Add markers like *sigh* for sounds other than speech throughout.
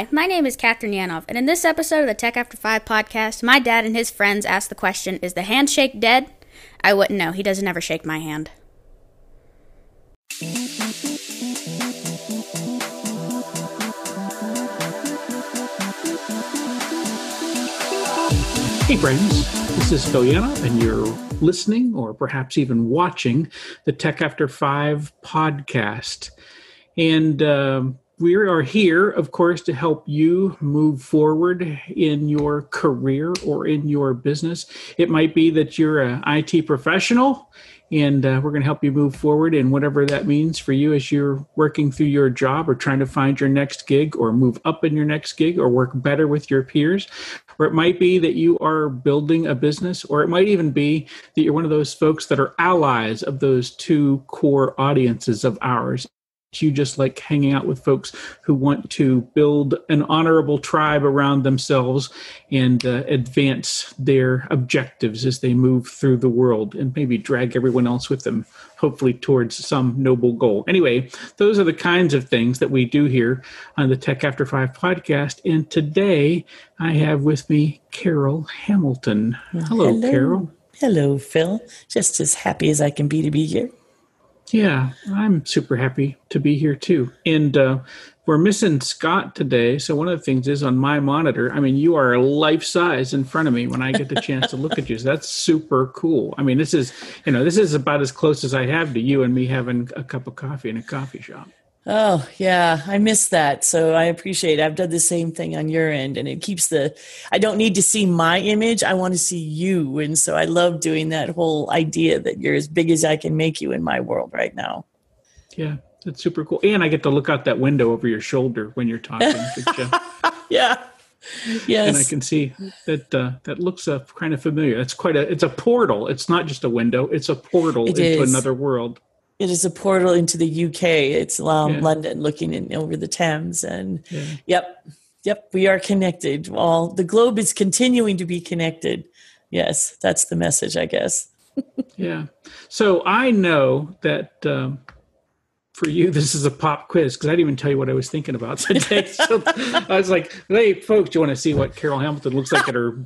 Hi, my name is Catherine Yanov, and in this episode of the Tech After Five podcast, my dad and his friends asked the question Is the handshake dead? I wouldn't know. He doesn't ever shake my hand. Hey, friends, this is Phil Yanov, and you're listening or perhaps even watching the Tech After Five podcast. And um, we are here, of course, to help you move forward in your career or in your business. It might be that you're an IT professional, and uh, we're going to help you move forward in whatever that means for you as you're working through your job or trying to find your next gig or move up in your next gig or work better with your peers. Or it might be that you are building a business, or it might even be that you're one of those folks that are allies of those two core audiences of ours you just like hanging out with folks who want to build an honorable tribe around themselves and uh, advance their objectives as they move through the world and maybe drag everyone else with them hopefully towards some noble goal. Anyway those are the kinds of things that we do here on the tech after five podcast. And today i have with me carol hamilton. Hello, hello. carol. Hello phil. Just as happy as i can be to be here yeah, I'm super happy to be here too. And uh, we're missing Scott today. So one of the things is on my monitor. I mean, you are life size in front of me when I get the chance to look at you. So that's super cool. I mean, this is you know this is about as close as I have to you and me having a cup of coffee in a coffee shop. Oh, yeah, I miss that. So I appreciate it. I've done the same thing on your end and it keeps the I don't need to see my image, I want to see you. And so I love doing that whole idea that you're as big as I can make you in my world right now. Yeah, that's super cool. And I get to look out that window over your shoulder when you're talking. *laughs* yeah. Yes. And I can see that uh, that looks uh, kind of familiar. It's quite a it's a portal. It's not just a window, it's a portal it into is. another world it is a portal into the UK. It's um, yeah. London, looking in over the Thames, and yeah. yep, yep, we are connected. Well, the globe is continuing to be connected. Yes, that's the message, I guess. *laughs* yeah. So I know that um, for you, this is a pop quiz because I didn't even tell you what I was thinking about today. So I was like, "Hey, folks, you want to see what Carol Hamilton looks like at her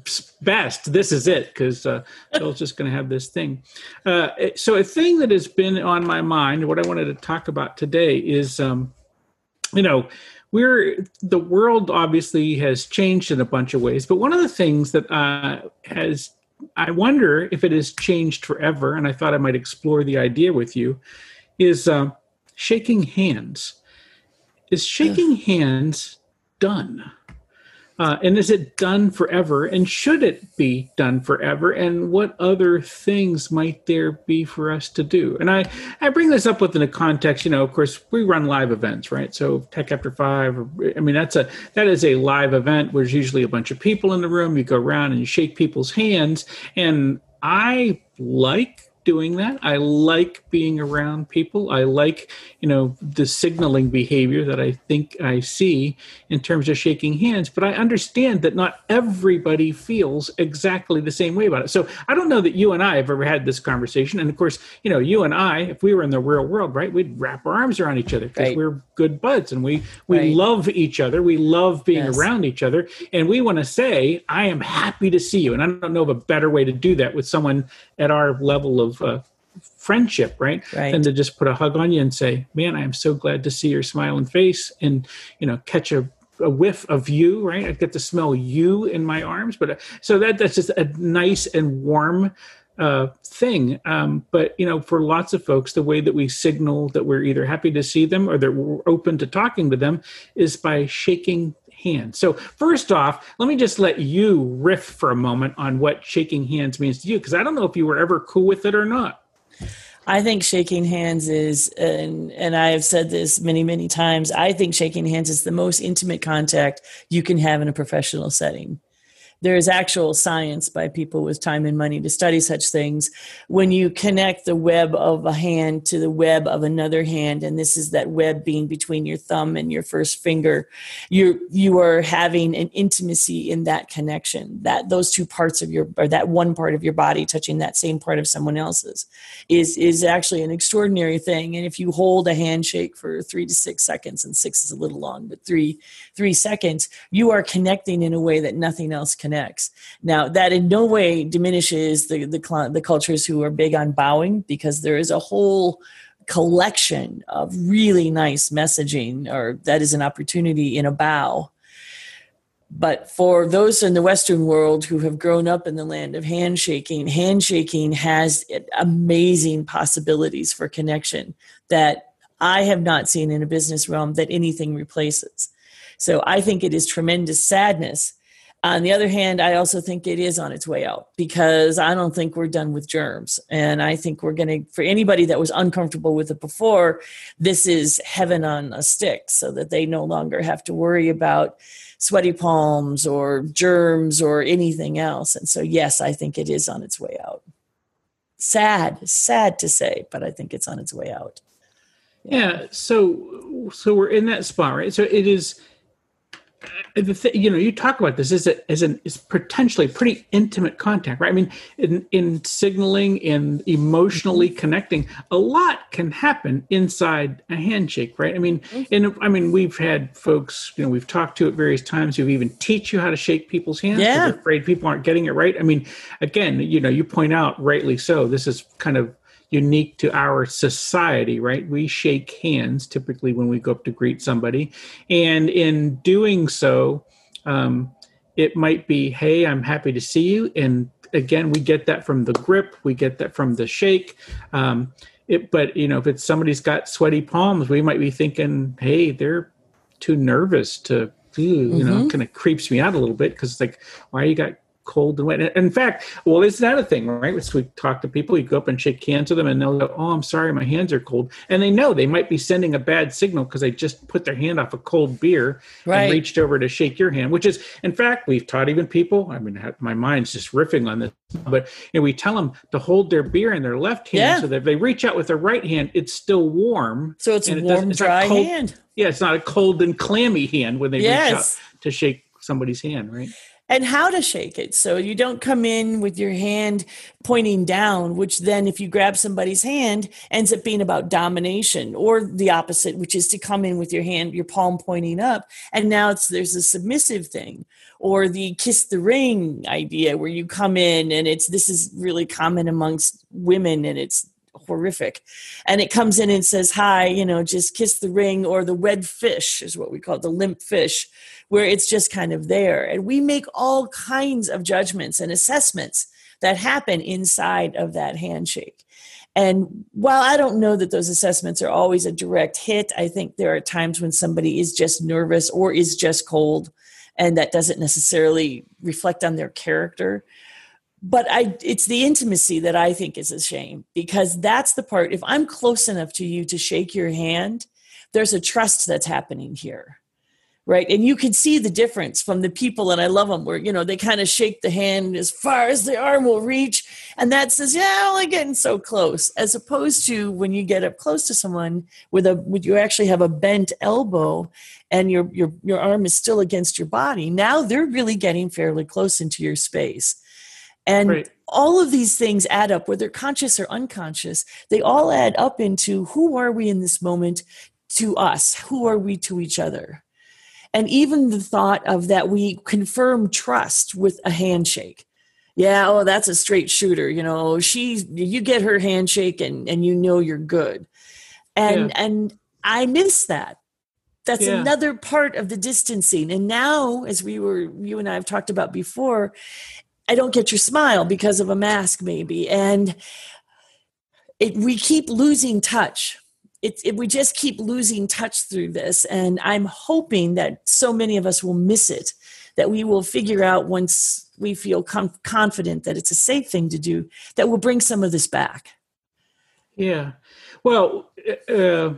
best? This is it." Because uh, Bill's just going to have this thing. Uh, so a thing that has been on my mind, what I wanted to talk about today is, um, you know, we're the world obviously has changed in a bunch of ways, but one of the things that uh, has I wonder if it has changed forever, and I thought I might explore the idea with you, is. Uh, shaking hands. Is shaking hands done? Uh, and is it done forever? And should it be done forever? And what other things might there be for us to do? And I, I bring this up within a context, you know, of course, we run live events, right? So Tech After Five, I mean, that's a, that is a live event where there's usually a bunch of people in the room. You go around and you shake people's hands. And I like doing that. I like being around people. I like, you know, the signaling behavior that I think I see in terms of shaking hands. But I understand that not everybody feels exactly the same way about it. So I don't know that you and I have ever had this conversation. And of course, you know, you and I, if we were in the real world, right, we'd wrap our arms around each other because right. we're good buds and we we right. love each other. We love being yes. around each other, and we want to say, "I am happy to see you." And I don't know of a better way to do that with someone at our level of uh, friendship, right? right? Than to just put a hug on you and say, "Man, I am so glad to see your smiling face," and you know, catch a a whiff of you, right? I get to smell you in my arms, but uh, so that that's just a nice and warm uh, thing. Um, but you know, for lots of folks, the way that we signal that we're either happy to see them or that we're open to talking to them is by shaking hands. So first off, let me just let you riff for a moment on what shaking hands means to you, because I don't know if you were ever cool with it or not. I think shaking hands is, and and I have said this many many times. I think shaking hands is the most intimate contact you can have in a professional setting there is actual science by people with time and money to study such things. When you connect the web of a hand to the web of another hand, and this is that web being between your thumb and your first finger, you you are having an intimacy in that connection. That those two parts of your or that one part of your body touching that same part of someone else's is is actually an extraordinary thing. And if you hold a handshake for three to six seconds, and six is a little long, but three three seconds, you are connecting in a way that nothing else can Now, that in no way diminishes the, the, the cultures who are big on bowing because there is a whole collection of really nice messaging, or that is an opportunity in a bow. But for those in the Western world who have grown up in the land of handshaking, handshaking has amazing possibilities for connection that I have not seen in a business realm that anything replaces. So I think it is tremendous sadness Uh, on the other hand, I also think it is on its way out because I don't think we're done with germs. And I think we're going to, for anybody that was uncomfortable with it before, this is heaven on a stick so that they no longer have to worry about sweaty palms or germs or anything else. And so, yes, I think it is on its way out. Sad, sad to say, but I think it's on its way out. Yeah. yeah so, so we're in that spot, right? So it is the th- you know you talk about this as a, as an is potentially pretty intimate contact right i mean in in signaling and emotionally mm-hmm. connecting a lot can happen inside a handshake right i mean mm-hmm. and i mean we've had folks you know we've talked to at various times who even teach you how to shake people's hands yeah afraid people aren't getting it right i mean again you know you point out rightly so this is kind of unique to our society, right? We shake hands typically when we go up to greet somebody. And in doing so, um, it might be, hey, I'm happy to see you. And again, we get that from the grip, we get that from the shake. Um, it, but you know, if it's somebody's got sweaty palms, we might be thinking, hey, they're too nervous to, you mm-hmm. know, kind of creeps me out a little bit because it's like, why are you got cold and wet. In fact, well, it's not a thing, right? So we talk to people, you go up and shake hands with them, and they'll go, "Oh, I'm sorry, my hands are cold," and they know they might be sending a bad signal because they just put their hand off a cold beer right. and reached over to shake your hand. Which is, in fact, we've taught even people. I mean, my mind's just riffing on this, but you know, we tell them to hold their beer in their left hand yeah. so that if they reach out with their right hand, it's still warm. So it's a warm, it dry cold, hand. Yeah, it's not a cold and clammy hand when they yes. reach out to shake somebody's hand, right? And how to shake it. So you don't come in with your hand pointing down, which then, if you grab somebody's hand, ends up being about domination, or the opposite, which is to come in with your hand, your palm pointing up. And now it's there's a submissive thing, or the kiss the ring idea, where you come in and it's this is really common amongst women and it's horrific. And it comes in and says, Hi, you know, just kiss the ring, or the wed fish is what we call it, the limp fish where it's just kind of there. And we make all kinds of judgments and assessments that happen inside of that handshake. And while I don't know that those assessments are always a direct hit, I think there are times when somebody is just nervous or is just cold, and that doesn't necessarily reflect on their character. But I, it's the intimacy that I think is a shame because that's the part. If I'm close enough to you to shake your hand, there's a trust that's happening here right? And you can see the difference from the people and i love them where you know they kind of shake the hand as far as the arm will reach and that says yeah only getting so close as opposed to when you get up close to someone with a with you actually have a bent elbow and your your your arm is still against your body now they're really getting fairly close into your space. And right. all of these things add up whether conscious or unconscious they all add up into who are we in this moment to us? Who are we to each other and even the thought of that we confirm trust with a handshake. Yeah oh that's a straight shooter you know she you get her handshake and and you know you're good. And yeah. and i miss that. That's yeah. another part of the distancing. And now as we were you and i have talked about before i don't get your smile because of a mask maybe. And it, we keep losing touch it, it, we just keep losing touch through this and i'm hoping that so many of us will miss it that we will figure out once we feel com- confident that it's a safe thing to do that will bring some of this back yeah well uh,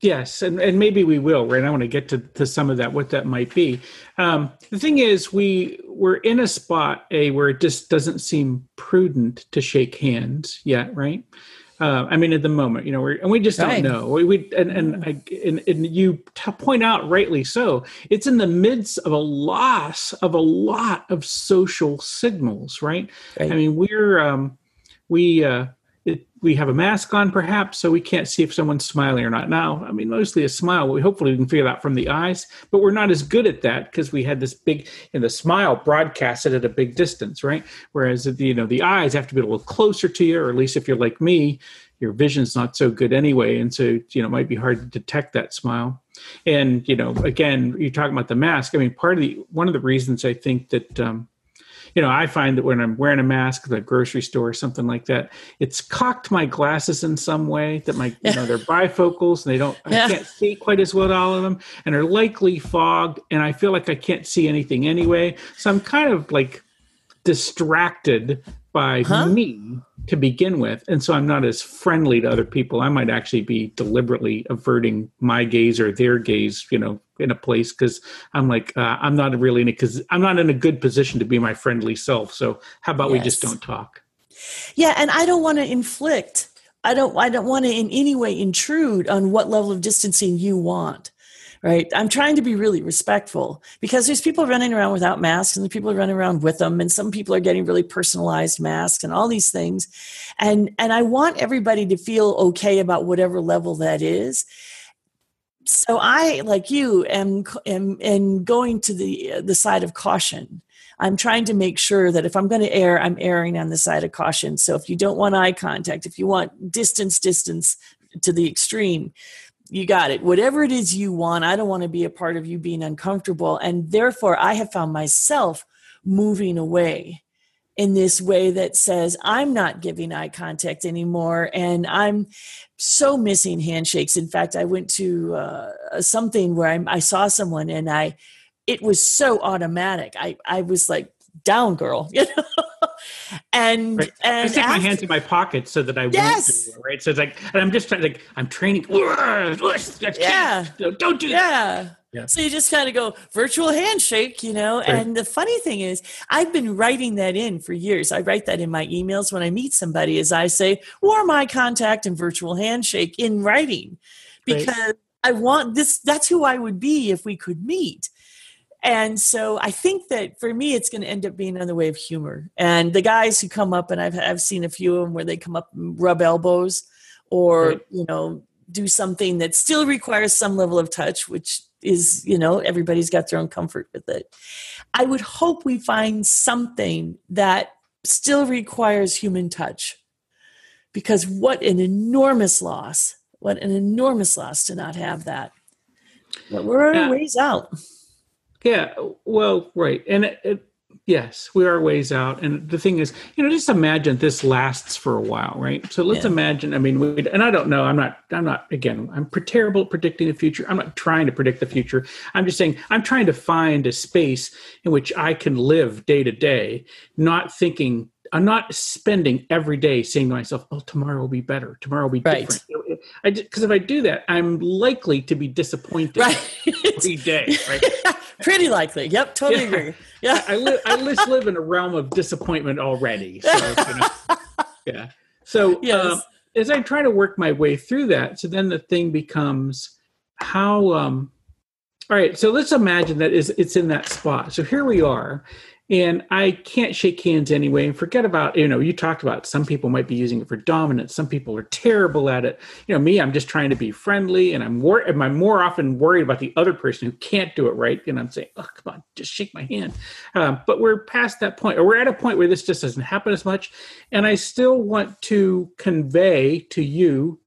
Yes, and, and maybe we will, right? I want to get to, to some of that, what that might be. Um, the thing is, we we're in a spot a where it just doesn't seem prudent to shake hands yet, right? Uh, I mean, at the moment, you know, we're, and we just don't know. We, we and and, I, and and you t- point out rightly so. It's in the midst of a loss of a lot of social signals, right? Right. I mean, we're um, we uh, it, we have a mask on, perhaps, so we can't see if someone's smiling or not. Now, I mean, mostly a smile. We hopefully we can figure that from the eyes, but we're not as good at that because we had this big, and the smile broadcasted at a big distance, right? Whereas you know the eyes have to be a little closer to you, or at least if you're like me, your vision's not so good anyway, and so you know it might be hard to detect that smile. And you know, again, you're talking about the mask. I mean, part of the one of the reasons I think that. Um, you know, I find that when I'm wearing a mask at the grocery store or something like that, it's cocked my glasses in some way that my, you know, they're *laughs* bifocals and they don't, Yeah. I can't see quite as well all of them and are likely fogged. And I feel like I can't see anything anyway. So I'm kind of like distracted by Huh? me to begin with. And so I'm not as friendly to other people. I might actually be deliberately averting my gaze or their gaze, you know, in a place because I'm like, uh, I'm not really in it because I'm not in a good position to be my friendly self. So how about we just don't talk? Yeah, and I don't want to inflict. I don't. I don't want to in any way intrude on what level of distancing you want. Right. I'm trying to be really respectful because there's people running around without masks and there's people running around with them, and some people are getting really personalized masks and all these things, and and I want everybody to feel okay about whatever level that is. So I, like you, am am, am going to the the side of caution. I'm trying to make sure that if I'm going to err, I'm erring on the side of caution. So if you don't want eye contact, if you want distance, distance to the extreme, you got it. Whatever it is you want, I don't want to be a part of you being uncomfortable. And therefore, I have found myself moving away in this way that says, I'm not giving eye contact anymore. And I'm so missing handshakes. In fact, I went to uh, something where I, I saw someone and I, it was so automatic. I, I was like, down girl, *laughs* you know? And, Right. I and stick my hands in my pockets so that I Yes. won't do it, right? So it's like, and I'm just trying like, I'm training. Yeah. Don't do that. Yeah. Yeah. So you just kind of go virtual handshake, you know. Right. And the funny thing is, I've been writing that in for years. I write that in my emails when I meet somebody, as I say, warm eye contact and virtual handshake in writing, Right. because I want this. That's who I would be if we could meet. And so I think that for me, it's going to end up being on the way of humor. And the guys who come up, and I've I've seen a few of them where they come up and rub elbows, or Right. you know, do something that still requires some level of touch, which is you know everybody's got their own comfort with it. I would hope we find something that still requires human touch, because what an enormous loss! What an enormous loss to not have that. But we're Yeah. a ways out. Yeah, well, right, and it, it, yes, we are ways out. And the thing is, you know, just imagine this lasts for a while, right? So let's Yeah. imagine. I mean, we, and I don't know. I'm not. I'm not. Again, I'm terrible at predicting the future. I'm not trying to predict the future. I'm just saying I'm trying to find a space in which I can live day to day, not thinking. I'm not spending every day saying to myself, "Oh, tomorrow will be better. Tomorrow will be Right. different." I because if I do that, I'm likely to be disappointed Right. *laughs* every day. Right. *laughs* Pretty likely. Yep, totally Yeah. agree. Yeah. I, I live I just live in a realm of disappointment already. So, you *laughs* know, yeah. So Yes. um, as I try to work my way through that, so then the thing becomes how um all right, so let's imagine that is it's in that spot. So here we are, and I can't shake hands anyway. And forget about you know you talked about some people might be using it for dominance. Some people are terrible at it. You know me, I'm just trying to be friendly, and I'm more am I more often worried about the other person who can't do it right. And I'm saying, oh come on, just shake my hand. Um, but we're past that point, or we're at a point where this just doesn't happen as much. And I still want to convey to you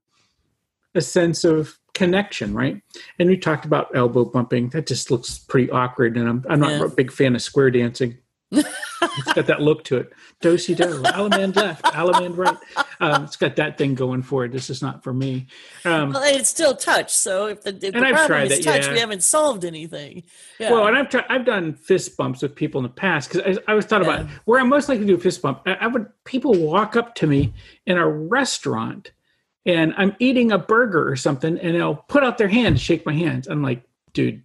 a sense of connection, right? And we talked about elbow bumping. That just looks pretty awkward, and I'm I'm not Yeah. a big fan of square dancing. It's got that look to it. Do si do, Allemande left, Allemande right. Um, it's got that thing going for it. This is not for me. Um, Well, it's still touch. So if the, if the problem tried is that, touch, yeah. we haven't solved anything. Yeah. Well, and I've tried, I've done fist bumps with people in the past because I, I was thought about where I'm most likely to do a fist bump. I, I would people walk up to me in a restaurant and I'm eating a burger or something, and they'll put out their hand to shake my hands. I'm like, dude,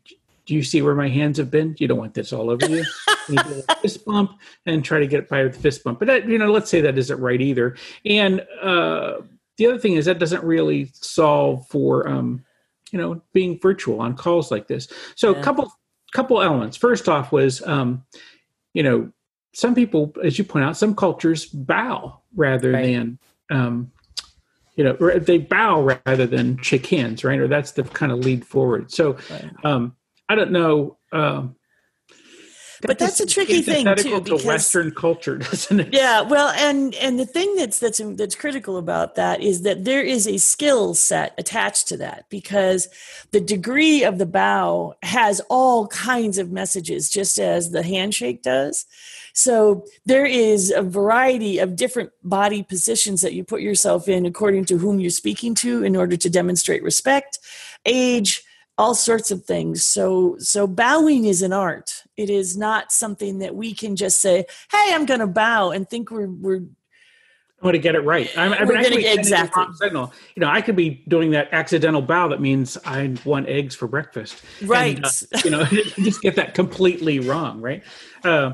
do you see where my hands have been? You don't want this all over you. you *laughs* fist bump and try to get by with fist bump. But that, you know, let's say that isn't right either. And uh, the other thing is that doesn't really solve for, um, you know, being virtual on calls like this. So a couple couple elements. First off was, um, you know, some people, as you point out, some cultures bow rather right. than um, you know they bow rather than shake hands right or that's the kind of lead forward so right. um, I don't know. Um, but that's a tricky thing too because to Western culture, doesn't it? Yeah, well, and and the thing that's that's that's critical about that is that there is a skill set attached to that because the degree of the bow has all kinds of messages, just as the handshake does. So there is a variety of different body positions that you put yourself in according to whom you're speaking to in order to demonstrate respect, age, all sorts of things. So so bowing is an art. It is not something that we can just say, "Hey, I'm going to bow," and think we're we're I want to get it right. I'm, I mean, to get exactly. Signal. You know, I could be doing that accidental bow that means I want eggs for breakfast. Right. And, uh, you know, *laughs* just get that completely wrong. Right. Uh,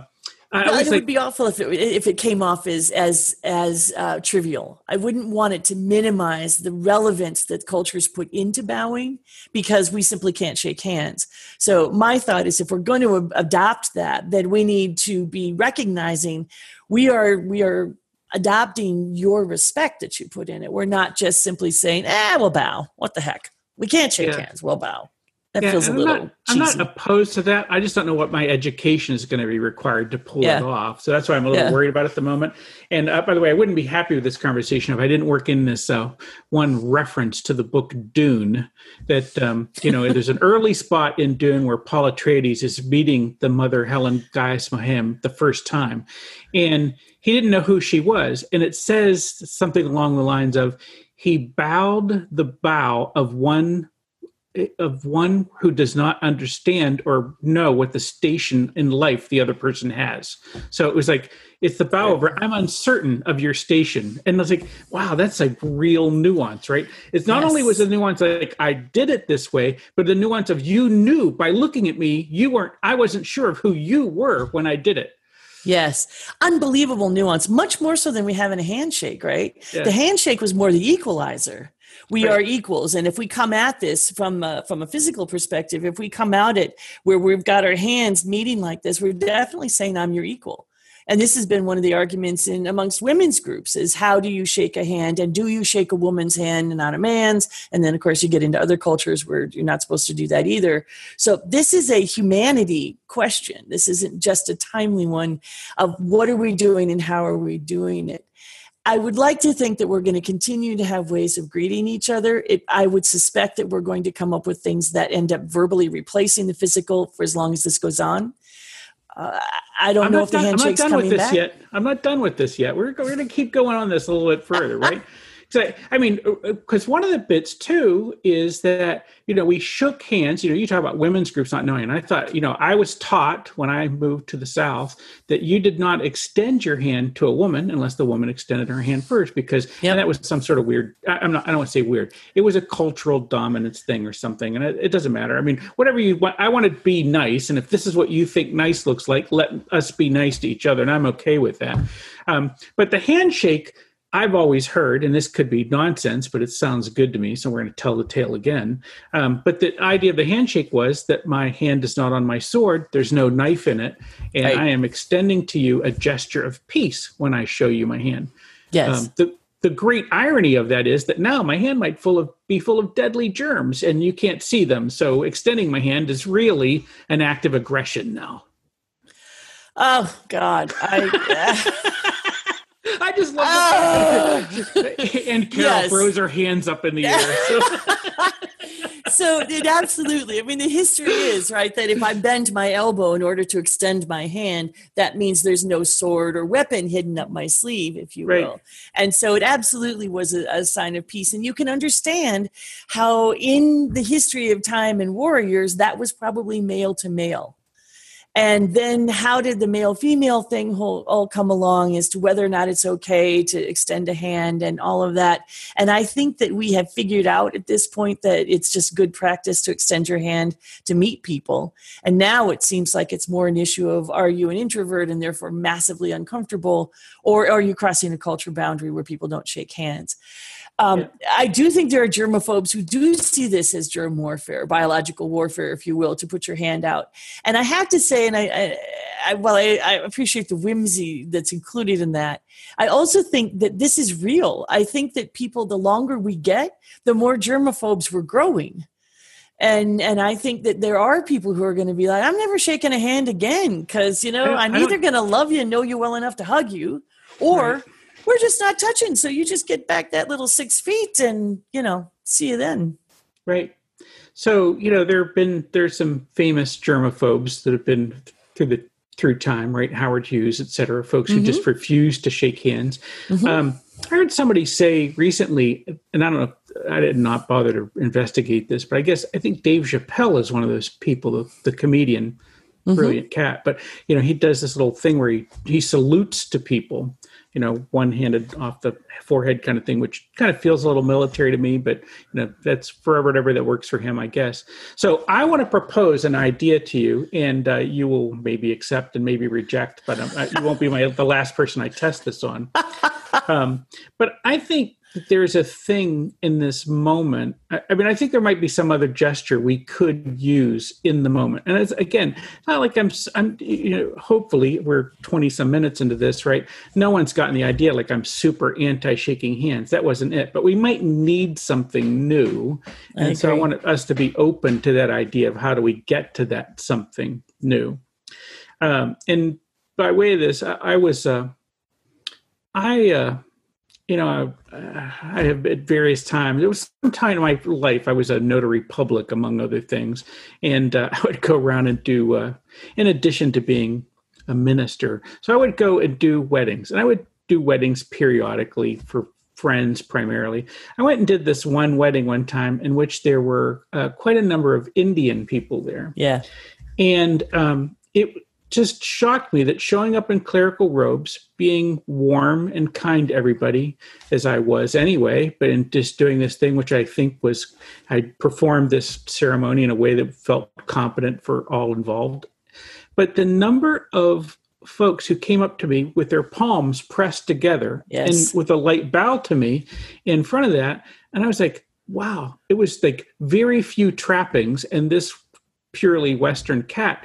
I it like, would be awful if it if it came off as as as uh, trivial. I wouldn't want it to minimize the relevance that cultures put into bowing because we simply can't shake hands. So my thought is, if we're going to adopt that, then we need to be recognizing we are we are adopting your respect that you put in it. We're not just simply saying, "Ah, we'll bow." What the heck? We can't shake yeah. hands. We'll bow. That yeah, feels a little. Not, I'm not opposed to that. I just don't know what my education is going to be required to pull yeah. it off. So that's why I'm a little yeah. worried about it at the moment. And uh, by the way, I wouldn't be happy with this conversation if I didn't work in this uh, one reference to the book Dune. That um, you know, there's an early spot in Dune where Paul Atreides is meeting the mother Helen Gaius Mohiam the first time, and he didn't know who she was. And it says something along the lines of, "He bowed the bow of one." Of one who does not understand or know what the station in life the other person has. So it was like, it's the bow over. I'm uncertain of your station. And I was like, wow, that's like real nuance, right? It's not yes. only was the nuance like I did it this way, but the nuance of you knew by looking at me, you weren't, I wasn't sure of who you were when I did it. Yes. Unbelievable nuance, much more so than we have in a handshake, right? Yeah. The handshake was more the equalizer we right. are equals. And if we come at this from a, from a physical perspective if we come out it where we've got our hands meeting like this we're definitely saying i'm your equal. And this has been one of the arguments in amongst women's groups is how do you shake a hand? And do you shake a woman's hand and not a man's? And then of course you get into other cultures where you're not supposed to do that either. So this is a humanity question. This isn't just a timely one of what are we doing and how are we doing it I would like to think that we're going to continue to have ways of greeting each other. It, I would suspect that we're going to come up with things that end up verbally replacing the physical for as long as this goes on. Uh, I don't I'm know if done, the handshake's coming back. I'm not done with this back. yet. I'm not done with this yet. We're, we're going to keep going on this a little bit further, *laughs* right? So, I mean, because uh, uh, one of the bits too is that, you know, we shook hands. You know, you talk about women's groups not knowing. And I thought, you know, I was taught when I moved to the South that you did not extend your hand to a woman unless the woman extended her hand first, because yep. that was some sort of weird, I, am not, I don't want to say weird. It was a cultural dominance thing or something. And it, it doesn't matter. I mean, whatever you want, I want to be nice. And if this is what you think nice looks like, let us be nice to each other. And I'm okay with that. Um, but the handshake, I've always heard, and this could be nonsense, but it sounds good to me, so we're going to tell the tale again. Um, but the idea of the handshake was that my hand is not on my sword, there's no knife in it, and right. I am extending to you a gesture of peace when I show you my hand. Yes. Um, the, the great irony of that is that now my hand might full of be full of deadly germs and you can't see them. So extending my hand is really an act of aggression now. Oh God. I I *laughs* just love oh. *laughs* and Carol yes. throws her hands up in the air. So. *laughs* so it absolutely. I mean, the history is right that if I bend my elbow in order to extend my hand, that means there's no sword or weapon hidden up my sleeve, if you will. And so it absolutely was a, a sign of peace. And you can understand how, in the history of time and warriors, that was probably male to male and then how did the male female thing whole, all come along as to whether or not it's okay to extend a hand and all of that? And i think that we have figured out at this point that it's just good practice to extend your hand to meet people. And now it seems like it's more an issue of are you an introvert and therefore massively uncomfortable? Or are you crossing a culture boundary where people don't shake hands um, yeah. I do think there are germaphobes who do see this as germ warfare, biological warfare, if you will, to put your hand out. And I have to say, and I, I, I well, I, I appreciate the whimsy that's included in that. I also think that this is real. I think that people, the longer we get, the more germaphobes we're growing and and i think that there are people who are going to be like i'm never shaking a hand again because you know i'm either going to love you and know you well enough to hug you or right we're just not touching. So you just get back that little six feet and, you know, see you then. Right. So, you know, there have been, there's some famous germaphobes that have been through the, through time, right? Howard Hughes, et cetera, folks mm-hmm. who just mm-hmm. refuse to shake hands. Mm-hmm. Um, I heard somebody say recently, and I don't know, I did not bother to investigate this, but I guess I think Dave Chappelle is one of those people, the, the comedian, mm-hmm. brilliant cat. But you know, he does this little thing where he he salutes to people, you know, one handed off the forehead kind of thing, which kind of feels a little military to me, but you know, that's forever and ever that works for him, I guess. So I want to propose an idea to you, and uh, you will maybe accept and maybe reject, but um, you won't be my the last person I test this on. *laughs* Um, but I think there's a thing in this moment. I, I, mean, I think there might be some other gesture we could use in the moment. And it's again, not like I'm, I'm, you know, hopefully we're 20 some minutes into this, right? No one's gotten the idea like I'm super anti shaking hands. That wasn't it. But we might need something new. And I so I want us to be open to that idea of how do we get to that something new. Um, and by way of this, I, I was, uh, I, uh, you know, I, I, have at various times. there was some time in my life I was a notary public, among other things, and uh, *laughs* I would go around and do, uh, in addition to being a minister, so I would go and do weddings, and I would do weddings periodically for friends primarily. I went and did this one wedding one time in which there were uh, quite a number of Indian people there. Yeah, and um, it just shocked me that showing up in clerical robes, being warm and kind to everybody, as I was anyway, but in just doing this thing, which I think was, I performed this ceremony in a way that felt competent for all involved. But the number of folks who came up to me with their palms pressed together yes. and with a light bow to me in front of that, and I was like, wow, it was like very few trappings and this purely Western cat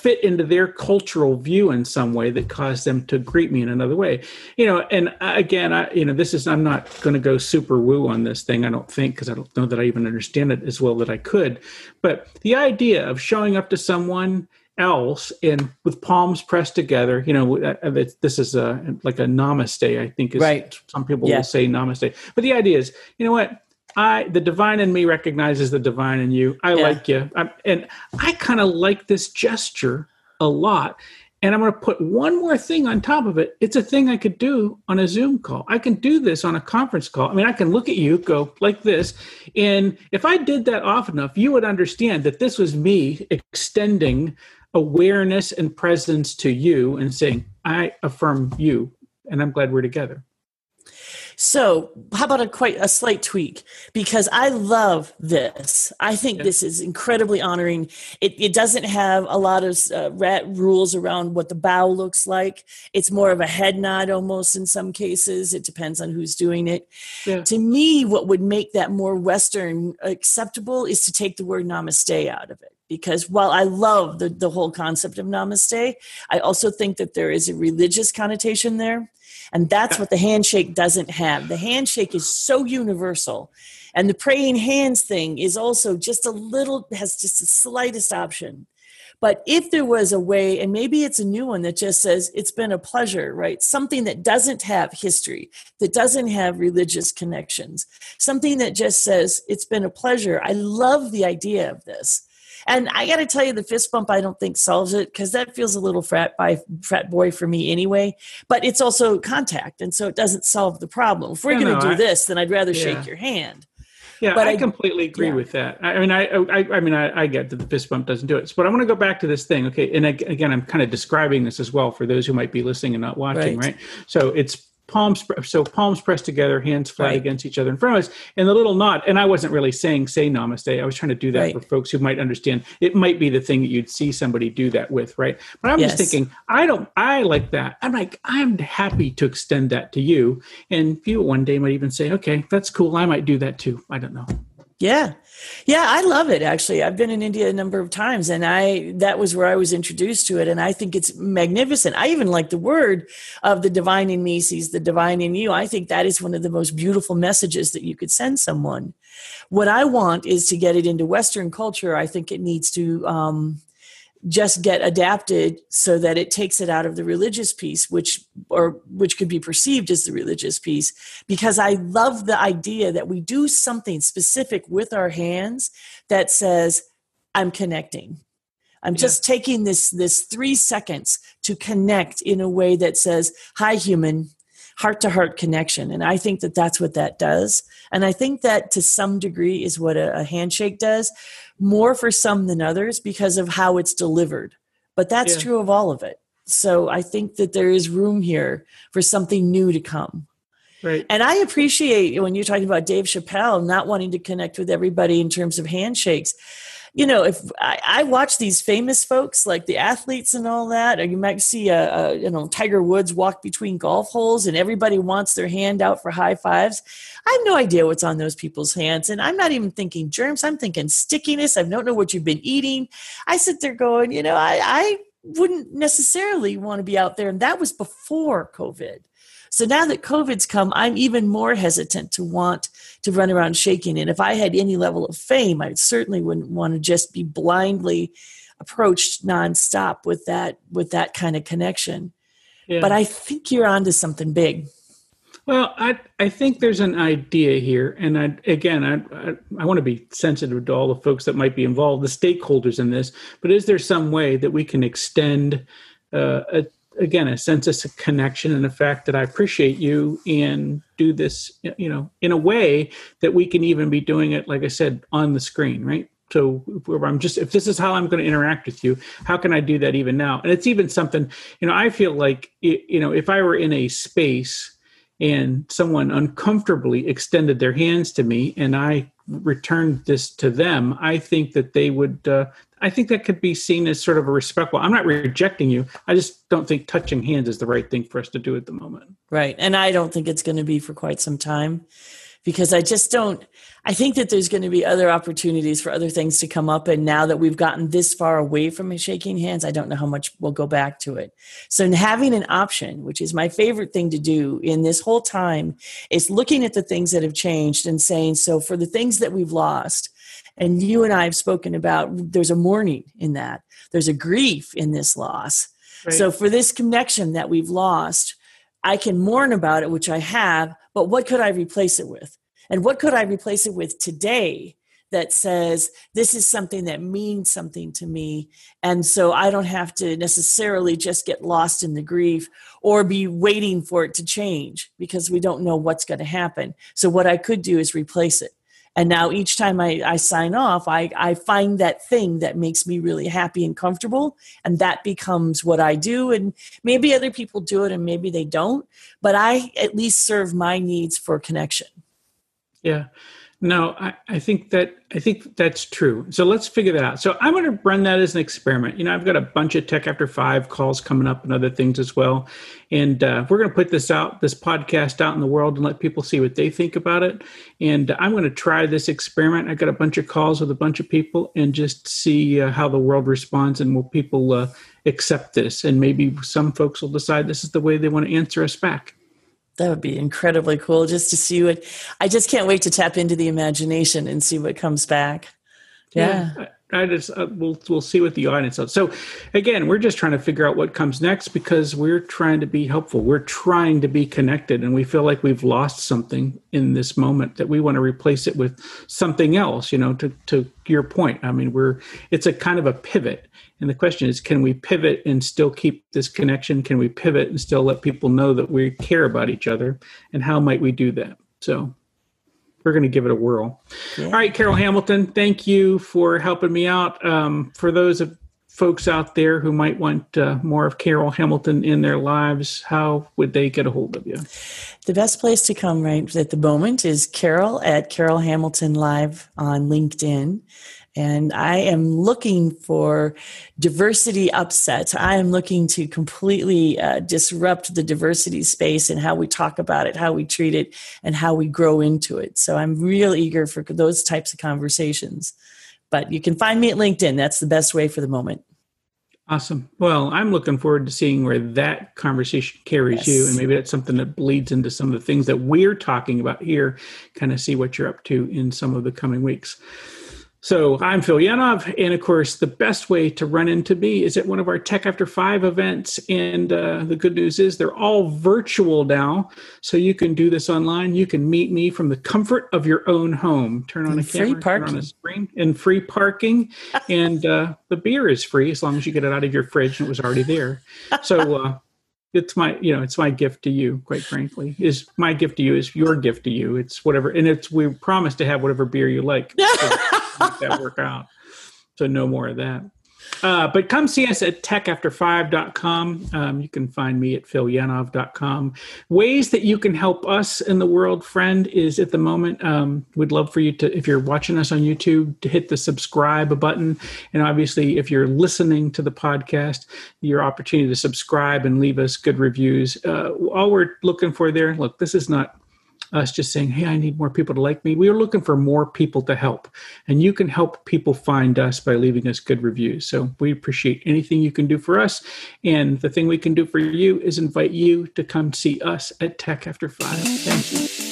fit into their cultural view in some way that caused them to greet me in another way. You know and again i you know this is i'm not going to go super woo on this thing i don't think because i don't know that i even understand it as well that i could. But the idea of showing up to someone else and with palms pressed together you know uh, uh, this is a like a namaste i think is right. some people yeah. will say namaste. But the idea is you know what I the divine in me recognizes the divine in you. I yeah. like you, I'm, and I kind of like this gesture a lot. And I'm going to put one more thing on top of it. It's a thing I could do on a Zoom call. I can do this on a conference call. I mean, I can look at you, go like this. And if I did that often enough, you would understand that this was me extending awareness and presence to you and saying, I affirm you, and I'm glad we're together. So, how about a quite a slight tweak? Because I love this. I think yeah. this is incredibly honoring. It, it doesn't have a lot of uh, rat rules around what the bow looks like. It's more of a head nod almost in some cases. It depends on who's doing it. Yeah. To me, what would make that more Western acceptable is to take the word namaste out of it because while I love the, the whole concept of namaste, I also think that there is a religious connotation there. And that's what the handshake doesn't have. The handshake is so universal. And the praying hands thing is also just a little, has just the slightest option. But if there was a way, and maybe it's a new one that just says, it's been a pleasure, right? Something that doesn't have history, that doesn't have religious connections, something that just says, it's been a pleasure. I love the idea of this. And I got to tell you, the fist bump I don't think solves it because that feels a little frat by frat boy for me anyway. But it's also contact, and so it doesn't solve the problem. If we're going to do I, this, then I'd rather yeah. shake your hand. Yeah, But I, I- completely agree yeah. with that. I, mean, I, I, I mean, I, I get that the fist bump doesn't do it, but I want to go back to this thing. Okay, and again, I'm kind of describing this as well for those who might be listening and not watching, Right. right? So it's palms, so palms pressed together, hands flat Right. against each other in front of us, and the little nod. And I wasn't really saying say namaste. I was trying to do that Right. for folks who might understand. It might be the thing that you'd see somebody do that with, right? But I'm just thinking, I don't, I like that. I'm like, I'm happy to extend that to you, and you one day might even say, okay, that's cool. I might do that too. I don't know. Yeah. Yeah, I love it actually. I've been in India a number of times and I that was where I was introduced to it and I think it's magnificent. I even like the word of the divine in me sees the divine in you. I think that is one of the most beautiful messages that you could send someone. What I want is to get it into western culture. I think it needs to um just get adapted so that it takes it out of the religious piece which or which could be perceived as the religious piece because i love the idea that we do something specific with our hands that says i'm connecting. I'm just taking this this 3 seconds to connect in a way that says hi human heart to heart connection and i think that that's what that does and i think that to some degree is what a, a handshake does more for some than others because of how it's delivered. But that's Yeah. true of all of it. So I think that there is room here for something new to come. Right. And I appreciate when you're talking about Dave Chappelle not wanting to connect with everybody in terms of handshakes. You know, if I, I watch these famous folks like the athletes and all that, or you might see a, a you know Tiger Woods walk between golf holes, and everybody wants their hand out for high fives. I have no idea what's on those people's hands, and I'm not even thinking germs. I'm thinking stickiness. I don't know what you've been eating. I sit there going, you know, I, I wouldn't necessarily want to be out there, and that was before COVID. So now that COVID's come, I'm even more hesitant to want to run around shaking. And if I had any level of fame, I certainly wouldn't want to just be blindly approached nonstop with that with that kind of connection. Yeah. But I think you're onto something big. Well, I I think there's an idea here, and I again I I, I want to be sensitive to all the folks that might be involved, the stakeholders in this. But is there some way that we can extend, uh, a, again, a sense of connection and the fact that I appreciate you and do this, you know, in a way that we can even be doing it, like I said, on the screen, right? So I'm just if this is how I'm going to interact with you, how can I do that even now? And it's even something, you know, I feel like you know, if I were in a space and someone uncomfortably extended their hands to me and I returned this to them, I think that they would. Uh, I think that could be seen as sort of a respectful. I'm not rejecting you. I just don't think touching hands is the right thing for us to do at the moment. Right. And I don't think it's going to be for quite some time because I just don't. I think that there's going to be other opportunities for other things to come up. And now that we've gotten this far away from shaking hands, I don't know how much we'll go back to it. So, in having an option, which is my favorite thing to do in this whole time, is looking at the things that have changed and saying, so for the things that we've lost, and you and I have spoken about, there's a mourning in that, there's a grief in this loss. Right. So, for this connection that we've lost, I can mourn about it, which I have, but what could I replace it with? And what could I replace it with today that says this is something that means something to me? And so I don't have to necessarily just get lost in the grief or be waiting for it to change because we don't know what's going to happen. So what I could do is replace it. And now each time I, I sign off, I, I find that thing that makes me really happy and comfortable. And that becomes what I do. And maybe other people do it and maybe they don't, but I at least serve my needs for connection. Yeah. No, I, I think that I think that's true. So let's figure that out. So I'm going to run that as an experiment. You know, I've got a bunch of Tech After Five calls coming up and other things as well, and uh, we're going to put this out, this podcast out in the world, and let people see what they think about it. And I'm going to try this experiment. I got a bunch of calls with a bunch of people, and just see uh, how the world responds, and will people uh, accept this? And maybe some folks will decide this is the way they want to answer us back. That would be incredibly cool just to see what I just can't wait to tap into the imagination and see what comes back. Yeah. I, I just uh, we'll we'll see what the audience does. So again, we're just trying to figure out what comes next because we're trying to be helpful. We're trying to be connected, and we feel like we've lost something in this moment that we want to replace it with something else. You know, to to your point. I mean, we're it's a kind of a pivot, and the question is, can we pivot and still keep this connection? Can we pivot and still let people know that we care about each other? And how might we do that? So we're going to give it a whirl. Yeah. All right, Carol Hamilton, thank you for helping me out. Um, for those of folks out there who might want uh, more of Carol Hamilton in their lives, how would they get a hold of you? The best place to come right at the moment is Carol at Carol Hamilton Live on LinkedIn. And I am looking for diversity upset. I am looking to completely uh, disrupt the diversity space and how we talk about it, how we treat it, and how we grow into it. So I'm real eager for those types of conversations. But you can find me at LinkedIn. That's the best way for the moment. Awesome. Well, I'm looking forward to seeing where that conversation carries yes. you. And maybe that's something that bleeds into some of the things that we're talking about here, kind of see what you're up to in some of the coming weeks. So I'm Phil Yanov, and of course, the best way to run into me is at one of our Tech After Five events. And uh, the good news is they're all virtual now, so you can do this online. You can meet me from the comfort of your own home. Turn on and a camera, turn on a screen, and free parking. and uh, the beer is free as long as you get it out of your fridge and it was already there. So. Uh, it's my you know it's my gift to you quite frankly is my gift to you is your gift to you it's whatever and it's we promise to have whatever beer you like *laughs* so make that work out so no more of that uh, but come see us at techafter5.com. Um, you can find me at philyanov.com. Ways that you can help us in the world, friend, is at the moment, um, we'd love for you to, if you're watching us on YouTube, to hit the subscribe button. And obviously, if you're listening to the podcast, your opportunity to subscribe and leave us good reviews. Uh, all we're looking for there, look, this is not us just saying, Hey, I need more people to like me. We are looking for more people to help. And you can help people find us by leaving us good reviews. So we appreciate anything you can do for us. And the thing we can do for you is invite you to come see us at Tech After Five. Thank you.